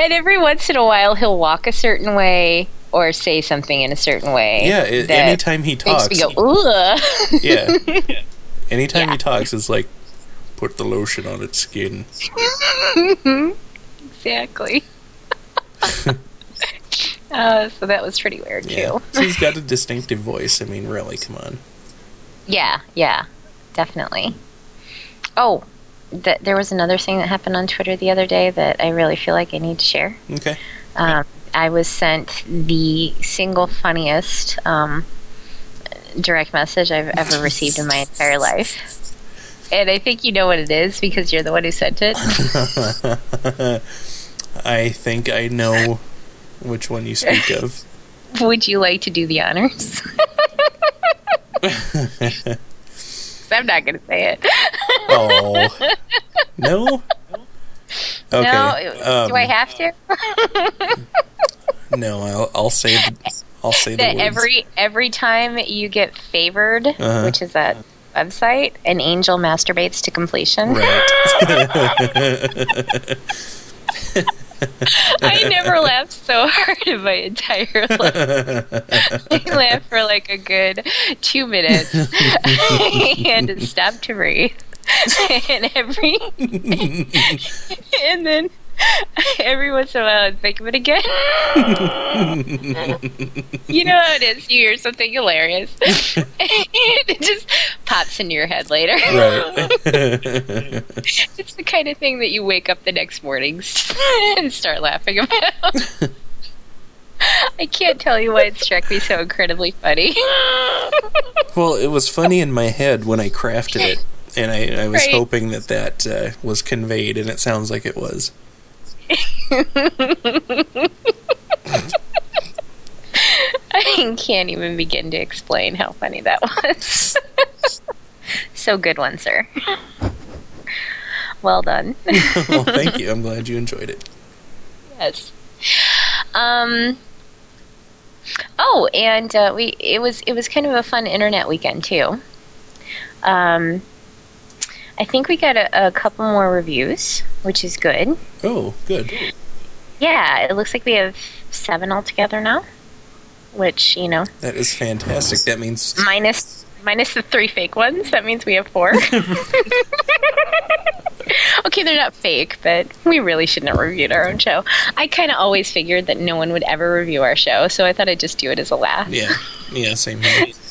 And every once in a while, he'll walk a certain way or say something in a certain way. Yeah, it, anytime he makes talks. me go, ugh. yeah. Anytime Yeah. he talks, it's like put the lotion on its skin. exactly. uh, so that was pretty weird Yeah. too. So he's got a distinctive voice. I mean, really, come on. Yeah, yeah, definitely. Oh, th- there was another thing that happened on Twitter the other day that I really feel like I need to share. Okay. Um, I was sent the single funniest um, direct message I've ever received in my entire life. And I think you know what it is because you're the one who sent it. I think I know which one you speak of. Would you like to do the honors? I'm not going to say it. Oh. No? Okay. no, do I um, have to? No, I'll, I'll say the, I'll say the that every every time you get favored, Uh-huh. which is that website, an angel masturbates to completion. Right. I never laughed so hard in my entire life. I laughed for like a good two minutes and stopped to breathe. and every and then every once in a while I'd think of it again. you know how it is. You hear something hilarious. and it just pops into your head later. right. It's the kind of thing that you wake up the next morning and start laughing about. I can't tell you why it struck me so incredibly funny. well, it was funny in my head when I crafted it, and I, I was Right. hoping that that uh, was conveyed, and it sounds like it was. I can't even begin to explain how funny that was. so good one, sir. Well done. well, thank you. I'm glad you enjoyed it. yes. Um. Oh, and uh, we it was it was kind of a fun internet weekend too. Um, I think we got a, a couple more reviews, which is good. Oh, good. Yeah, it looks like we have seven altogether now, which you know, That is fantastic. That means minus minus the three fake ones. That means we have four. okay, they're not fake, but we really shouldn't have reviewed our own show. I kind of always figured that no one would ever review our show, so I thought I'd just do it as a laugh. yeah, yeah, same here.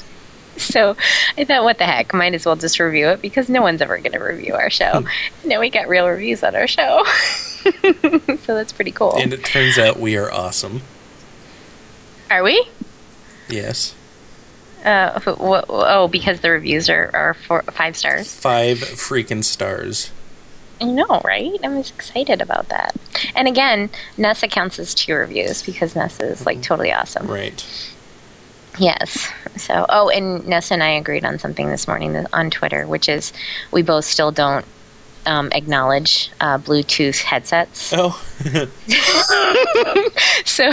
So I thought, what the heck, might as well just review it because no one's ever going to review our show. now we got real reviews on our show, so that's pretty cool. And it turns out we are awesome. Are we? Yes, Uh, oh, because the reviews are, are four, five stars. five freaking stars. I know, right? I'm just excited about that. And again, Nessa counts as two reviews because Nessa is like totally awesome. Right. Yes. So, oh, and Nessa and I agreed on something this morning on Twitter, which is we both still don't um, acknowledge uh, Bluetooth headsets. Oh, So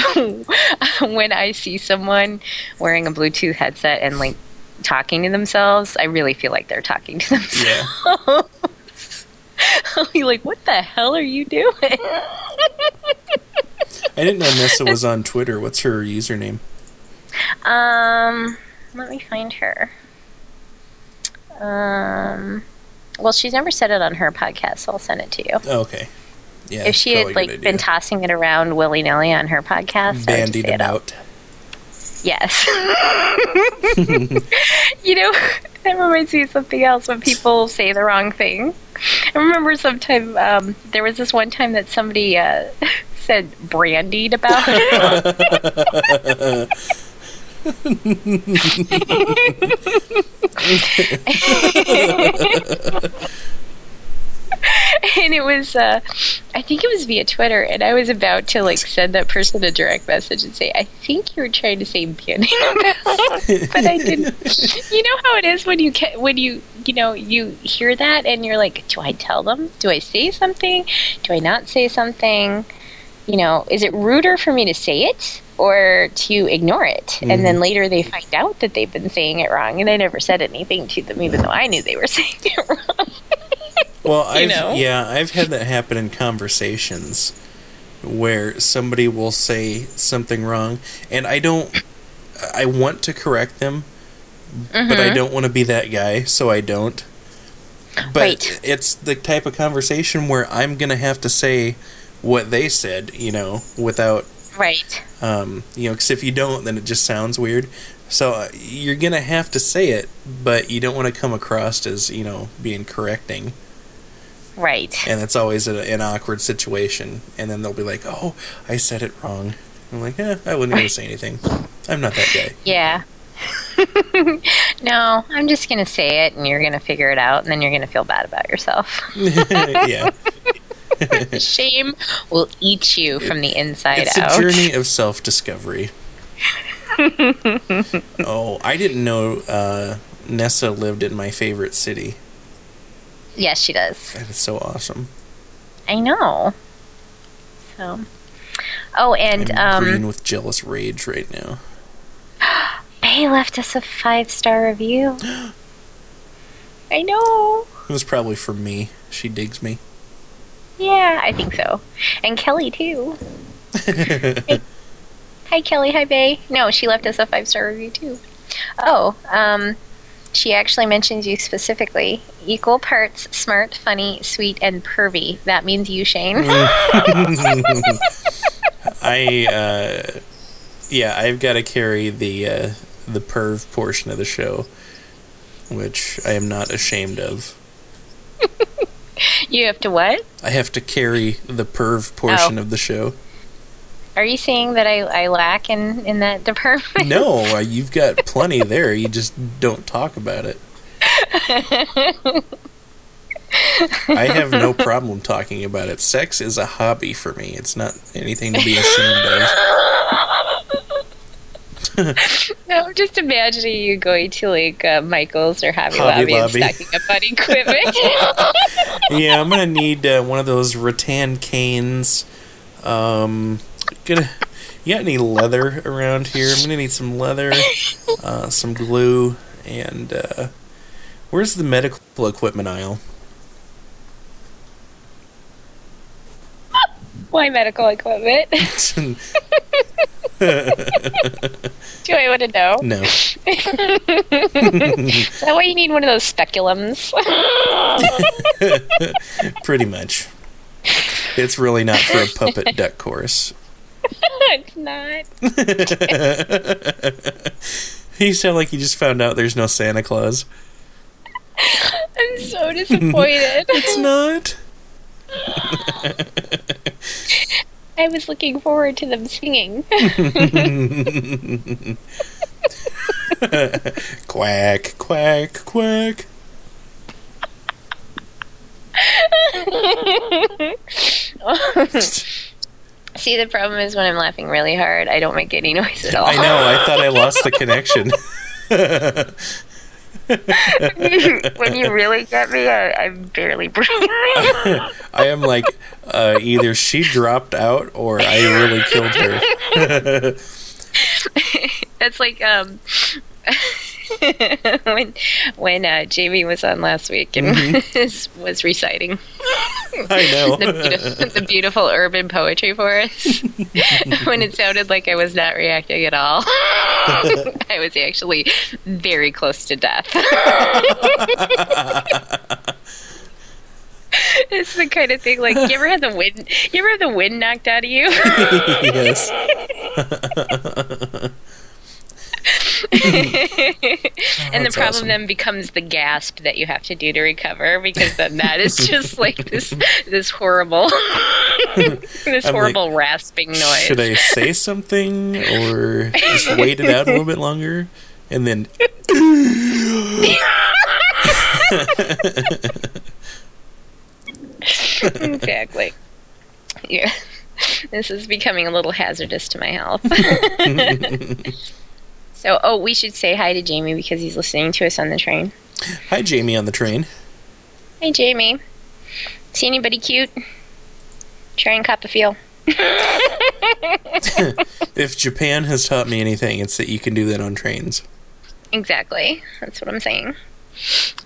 when I see someone wearing a Bluetooth headset and like talking to themselves, I really feel like they're talking to themselves. yeah. You're like, what the hell are you doing? I didn't know Nessa was on Twitter. What's her username? Um, let me find her. Um, well, she's never said it on her podcast, so I'll send it to you. Oh, okay. Yeah, if she had like been tossing it around willy nilly on her podcast, bandied it out. about. Yes. you know, that reminds me of something else when people say the wrong thing. I remember sometime um, there was this one time that somebody uh, said brandied about it. and it was uh, I think it was via Twitter and I was about to like send that person a direct message and say I think you were trying to say banning but I didn't. You know how it is when you ca- when you you know you hear that and you're like do I tell them? Do I say something? Do I not say something? You know is it ruder for me to say it or to ignore it and then later they find out that they've been saying it wrong and I never said anything to them even though I knew they were saying it wrong Well, I've, know? yeah, I've had that happen in conversations where somebody will say something wrong, and I don't. I want to correct them, but Mm-hmm. I don't want to be that guy, so I don't. But Right. it's the type of conversation where I'm gonna have to say what they said, you know, without right um, you know, because if you don't, then it just sounds weird. So uh, you're gonna have to say it, but you don't want to come across as you know being correcting, right and it's always a, an awkward situation. And then they'll be like, "Oh, I said it wrong." I'm like, "Eh, I wouldn't even say anything. I'm not that guy." Yeah. no, I'm just to say it and you're to figure it out and then you're to feel bad about yourself. yeah, Shame will eat you from the inside it's out. a journey of self-discovery. oh, I didn't know uh, Nessa lived in my favorite city. Yes, she does. That is so awesome. I know. So. Oh, and I'm um, green with jealous rage right now. Bay left us a five star review. I know. It was probably for me. She digs me. Yeah, I think so. And Kelly, too. Hi, Kelly. Hi, Bay. No, she left us a five star review, too. Oh, um, she actually mentions you specifically. Equal parts smart, funny, sweet, and pervy. That means you, Shane. I, uh, yeah, I've got to carry the uh, the perv portion of the show, which I am not ashamed of. you have to what? I have to carry the perv portion Oh. of the show. Are you saying that I, I lack in, in that department? No, uh, you've got plenty there. You just don't talk about it. I have no problem talking about it. Sex is a hobby for me. It's not anything to be ashamed of. No, I'm just imagining you going to like uh, Michael's or Hobby, Hobby Lobby, and Lobby. stocking up on equipment. yeah, I'm gonna need uh, one of those rattan canes. Um, gonna. You got any leather around here? I'm gonna need some leather, uh, some glue, and uh, where's the medical equipment aisle? Why medical equipment? Do I want to know? no, Is that why you need one of those speculums? pretty much. It's really not for a puppet duck course. it's not. You sound like you just found out there's no Santa Claus. I'm so disappointed. It's not. I was looking forward to them singing. quack, quack, quack. See, the problem is when I'm laughing really hard, I don't make any noise at all. I know. I thought I lost the connection. when you really get me, I, I'm barely breathing. I am like, uh, either she dropped out or I really killed her. That's like um when when uh, Jamie was on last week and was reciting I know. the, beautiful, the beautiful urban poetry for us. when it sounded like I was not reacting at all, I was actually very close to death. it's the kind of thing like you ever had the wind you ever have the wind knocked out of you? yes. and the problem awesome. then becomes the gasp that you have to do to recover because then that is just like this this horrible this I'm horrible rasping noise. Should I say something or just wait it out a little bit longer and then exactly. Yeah. This is becoming a little hazardous to my health. so, oh, we should say hi to Jamie because he's listening to us on the train. Hi Jamie on the train. Hey, Jamie. See anybody cute? Try and cop a feel. If Japan has taught me anything, it's that you can do that on trains. Exactly. That's what I'm saying.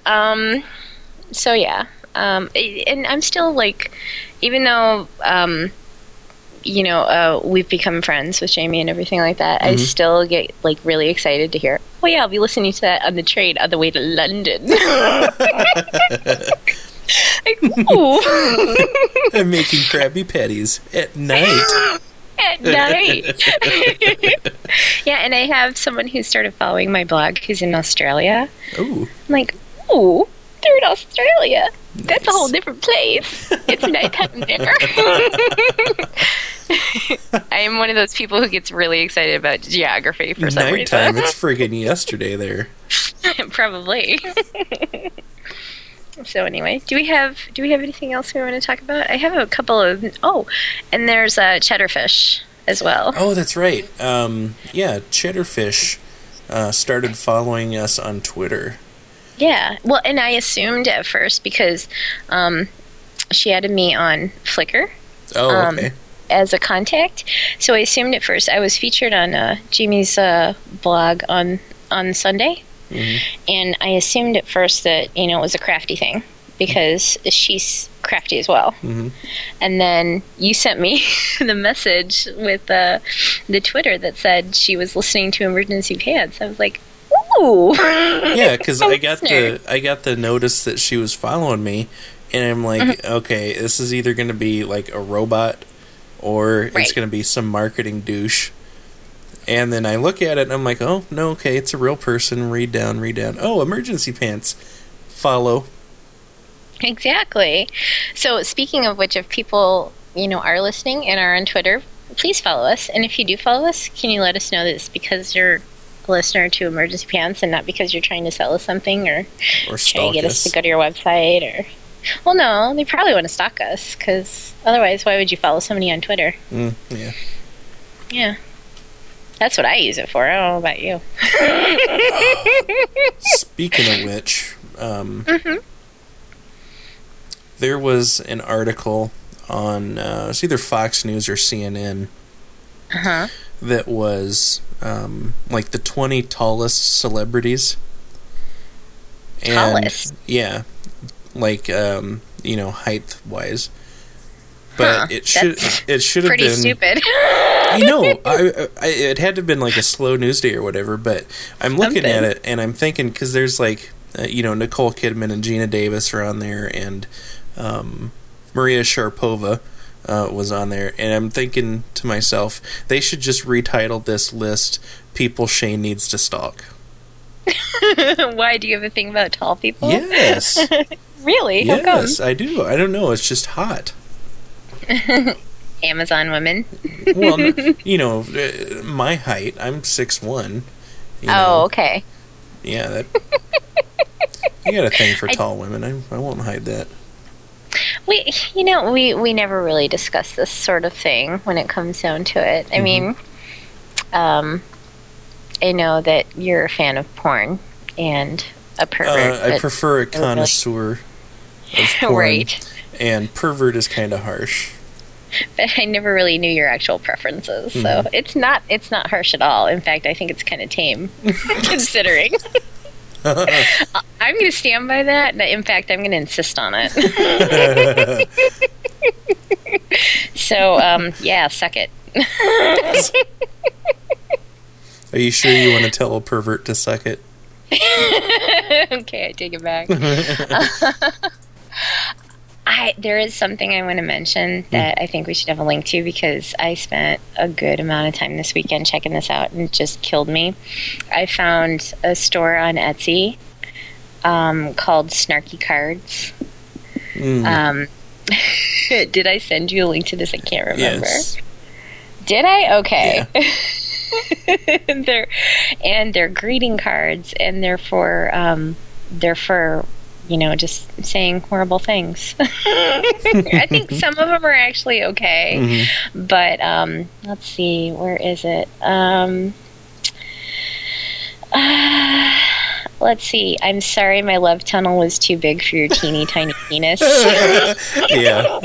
Um, so yeah. Um, and I'm still like, even though, um, you know, uh, we've become friends with Jamie and everything like that, I still get like really excited to hear, oh yeah, I'll be listening to that on the train on the way to London. like, ooh, I'm making Krabby Patties at night. at night. yeah, and I have someone who started following my blog who's in Australia. Ooh. I'm like, ooh, they're in Australia. That's a whole different place. It's nighttime there. I am one of those people who gets really excited about geography for some Nighttime. reason. It's friggin' yesterday there. Probably. so anyway, do we have do we have anything else we want to talk about? I have a couple of oh, and there's uh, cheddarfish as well. Oh, that's right. Um, yeah, Cheddarfish uh, started following us on Twitter. Yeah. Well, and I assumed at first because um, she added me on Flickr. Oh, Um, okay. as a contact. So I assumed at first I was featured on uh, Jamie's uh, blog on on Sunday, and I assumed at first that you know it was a crafty thing because she's crafty as well. Mhm. And then you sent me the message with uh, the Twitter that said she was listening to Emergency Pants. I was like, Yeah, because I got the I got the notice that she was following me, and I'm like, Mm-hmm. okay, this is either going to be like a robot, or it's going to be some marketing douche. And then I look at it and I'm like, oh no, okay, it's a real person. Read down, read down. Oh, emergency pants. Follow. Exactly. So, speaking of which, if people you know are listening and are on Twitter, please follow us. And if you do follow us, can you let us know this because you're listener to Emergency Pants and not because you're trying to sell us something or Or trying to get us. us to go to your website or. Well, no, they probably want to stalk us because otherwise, why would you follow somebody on Twitter? Mm, yeah. Yeah. That's what I use it for. I don't know about you. Speaking of which, um, there was an article on uh, it's either Fox News or CNN Uh huh. That was um, like the 20 tallest celebrities. And, Tallest? Yeah, like um, you know, height wise. But Huh, it should it should have been Pretty stupid. I know. I, I it had to have been like a slow news day or whatever. But I'm looking at it and I'm thinking because there's like uh, you know Nicole Kidman and Geena Davis are on there and um, Maria Sharapova uh, was on there and I'm thinking to myself they should just retitle this list "People Shane Needs to Stalk." Why do you have a thing about tall people? Yes, Really? How come? yes, I do. I don't know. It's just hot. Amazon women. Well, you know, uh, my height. I'm six one. Oh, okay. Yeah, that. I got a thing for I- tall women. I, I won't hide that. We, you know, we we never really discuss this sort of thing when it comes down to it. I Mm-hmm. mean, um, I know that you're a fan of porn and a pervert. Uh, I prefer a really- connoisseur of porn, right. and pervert is kind of harsh. But I never really knew your actual preferences, so Mm-hmm. it's not it's not harsh at all. In fact, I think it's kind of tame, considering. I'm going to stand by that. In fact, I'm going to insist on it. so, um, yeah, suck it. Are you sure you want to tell a pervert to suck it? okay, I take it back. I there is something I want to mention that I think we should have a link to because I spent a good amount of time this weekend checking this out and it just killed me. I found a store on Etsy um, called Snarky Cards. Mm, Um, did I send you a link to this? I can't remember. yes. Did I? Okay. they're and they're greeting cards, and they're for um, they're for you know just saying horrible things. I think some of them are actually okay, Mhm. but um, let's see, where is it? Um, uh, let's see. I'm sorry, my love tunnel was too big for your teeny tiny penis. yeah.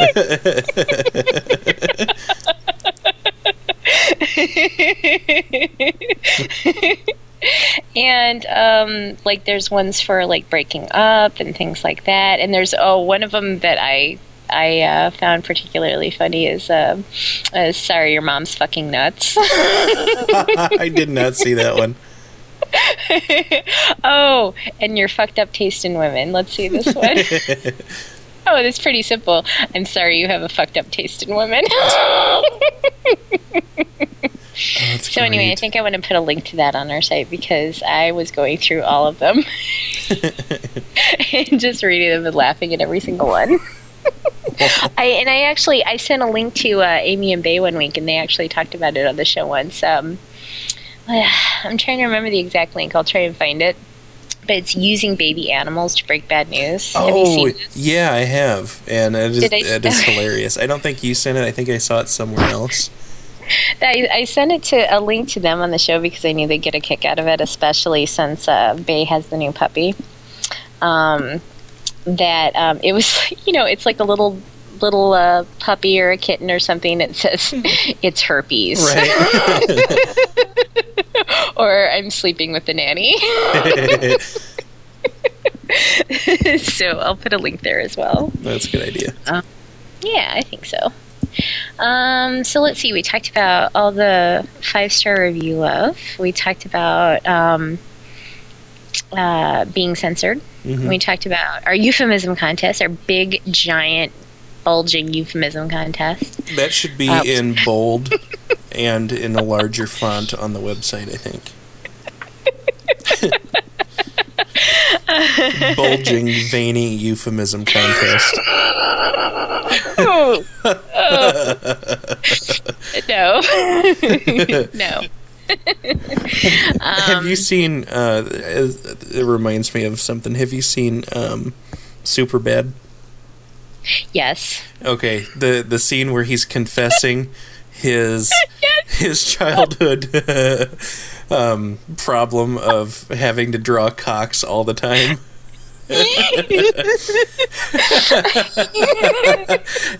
And um, like there's ones for like breaking up and things like that. And there's oh one of them that I I uh, found particularly funny is uh, uh, sorry your mom's fucking nuts. I did not see that one. oh, and your fucked up taste in women. Let's see this one. oh, it's pretty simple. I'm sorry you have a fucked up taste in women. Oh, that's So anyway, I think I want to put a link to that on our site because I was going through all of them and just reading them and laughing at every single one. I and I actually I sent a link to uh, Amy and Bay one week, and they actually talked about it on the show once. Um, I'm trying to remember the exact link. I'll try and find it. But it's using baby animals to break bad news. Have you Oh, yeah, I have, and it is, I- it is hilarious. I don't think you sent it. I think I saw it somewhere else. I, I sent it to a link to them on the show because I knew they'd get a kick out of it, especially since uh, Bay has the new puppy. Um, that um, it was, you know, it's like a little little uh, puppy or a kitten or something that says it's herpes Right. or I'm sleeping with the nanny. so I'll put a link there as well. That's a good idea. Yeah, I think so. Um, so let's see. We talked about all the five star review love. We talked about um, uh, being censored. Mhm. We talked about our euphemism contest, our big, giant, bulging euphemism contest. That should be Uh, in bold and in a larger font on the website, I think. Bulging, veiny euphemism contest. Oh. no. no. Have you seen? Uh, it reminds me of something. Have you seen um, Superbad? Yes. Okay, the the scene where he's confessing his his childhood um, problem of having to draw cocks all the time.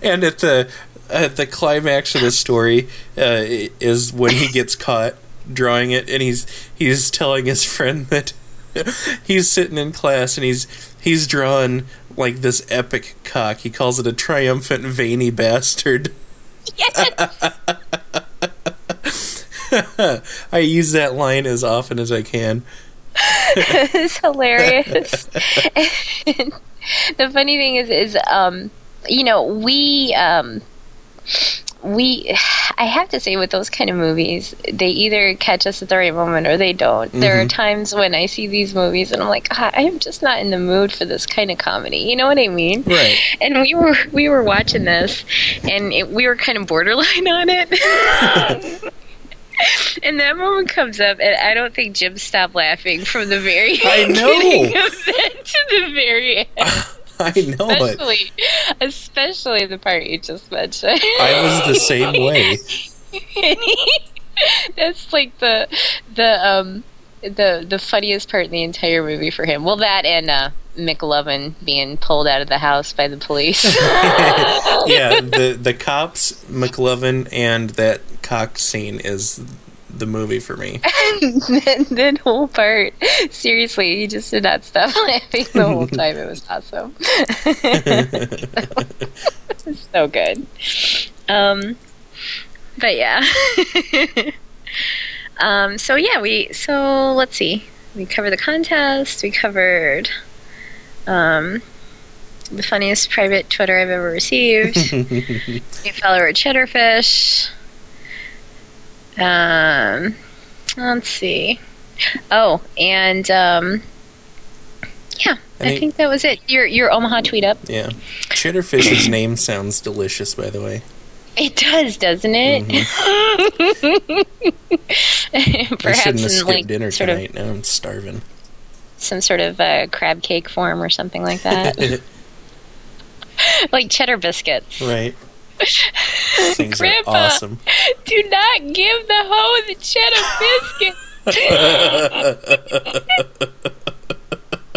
and at the at the climax of the story uh, is when he gets caught drawing it, and he's he's telling his friend that he's sitting in class and he's he's drawing like this epic cock. He calls it a triumphant veiny bastard. I use that line as often as I can. it's hilarious. The funny thing is, is um, you know, we um, we, I have to say, with those kind of movies, they either catch us at the right moment or they don't. There are times when I see these movies and I'm like, "Ah, I am just not in the mood for this kind of comedy. You know what I mean? Right. And we were we were watching this, and it, we were kind of borderline on it. and that moment comes up, and I don't think Jim stopped laughing from the very I know. beginning of it to the very end. I know it. Especially, especially the part you just mentioned. I was the same way. That's like the the um the the funniest part in the entire movie for him. Well, that and uh, McLovin being pulled out of the house by the police. Yeah, the the cops, McLovin, and that cock scene is the movie for me. that, that whole part, seriously, he just did not stop laughing the whole time. It was awesome. so good. Um, but yeah. um, so yeah, we so let's see. We covered the contest. We covered. Um, the funniest private Twitter I've ever received. New follower Cheddarfish. Um, let's see. Oh, and um, yeah, I I think- that was it. Your your Omaha tweet up. Yeah. Cheddarfish's name sounds delicious, by the way. It does, doesn't it? I Perhaps shouldn't have skipped like dinner sort of tonight. Now I'm starving. some sort of uh, crab cake form or something like that, like cheddar biscuits. right. Things Grandpa. awesome. Do not give the hoe the cheddar biscuit.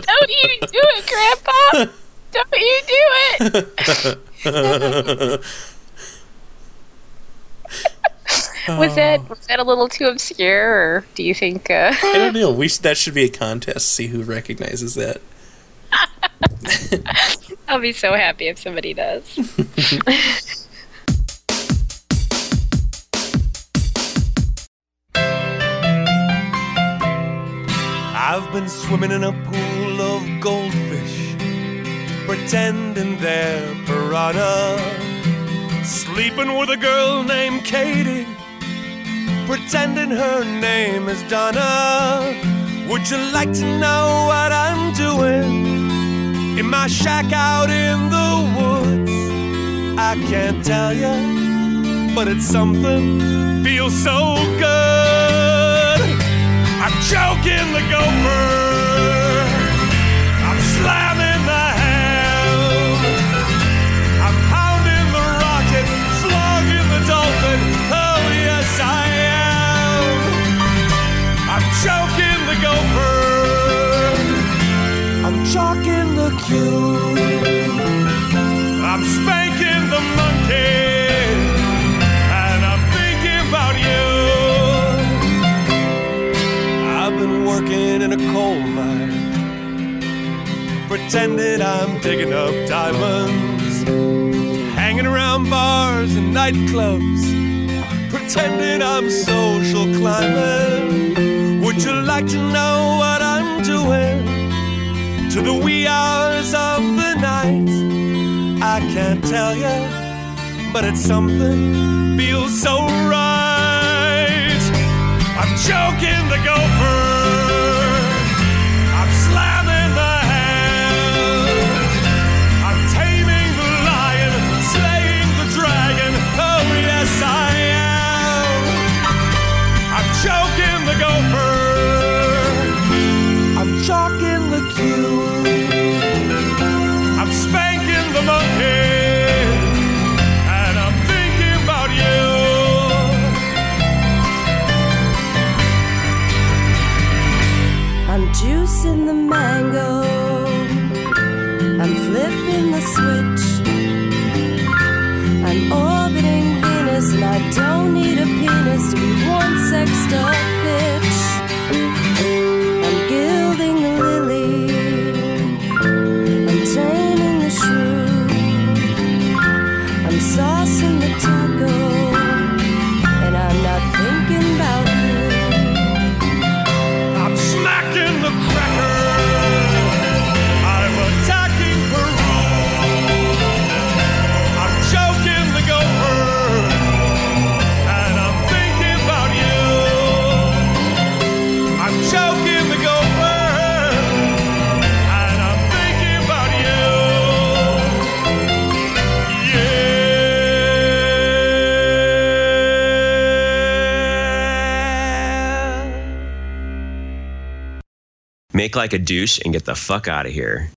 Don't you do it, Grandpa. Don't you do it. Was that was that a little too obscure, or do you think? Uh, I don't know. We that should be a contest. See who recognizes that. I'll be so happy if somebody does. I've been swimming in a pool of goldfish, pretending they're piranha. Sleeping with a girl named Katie, pretending her name is Donna. Would you like to know what I'm doing in my shack out in the woods? I can't tell you, but it's something feels so good. Choking the gopher. I'm slamming the ham. I'm pounding the rocket, flogging the dolphin. Oh, yes, I am. I'm choking the gopher. I'm chalking the cue. I'm spanking the monkey. Pretending I'm digging up diamonds, hanging around bars and nightclubs, pretending I'm social climbing. Would you like to know what I'm doing to the wee hours of the night? I can't tell you, but it's something feels so right. I'm choking the gopher. Juicing the mango. Like a douche and get the fuck out of here.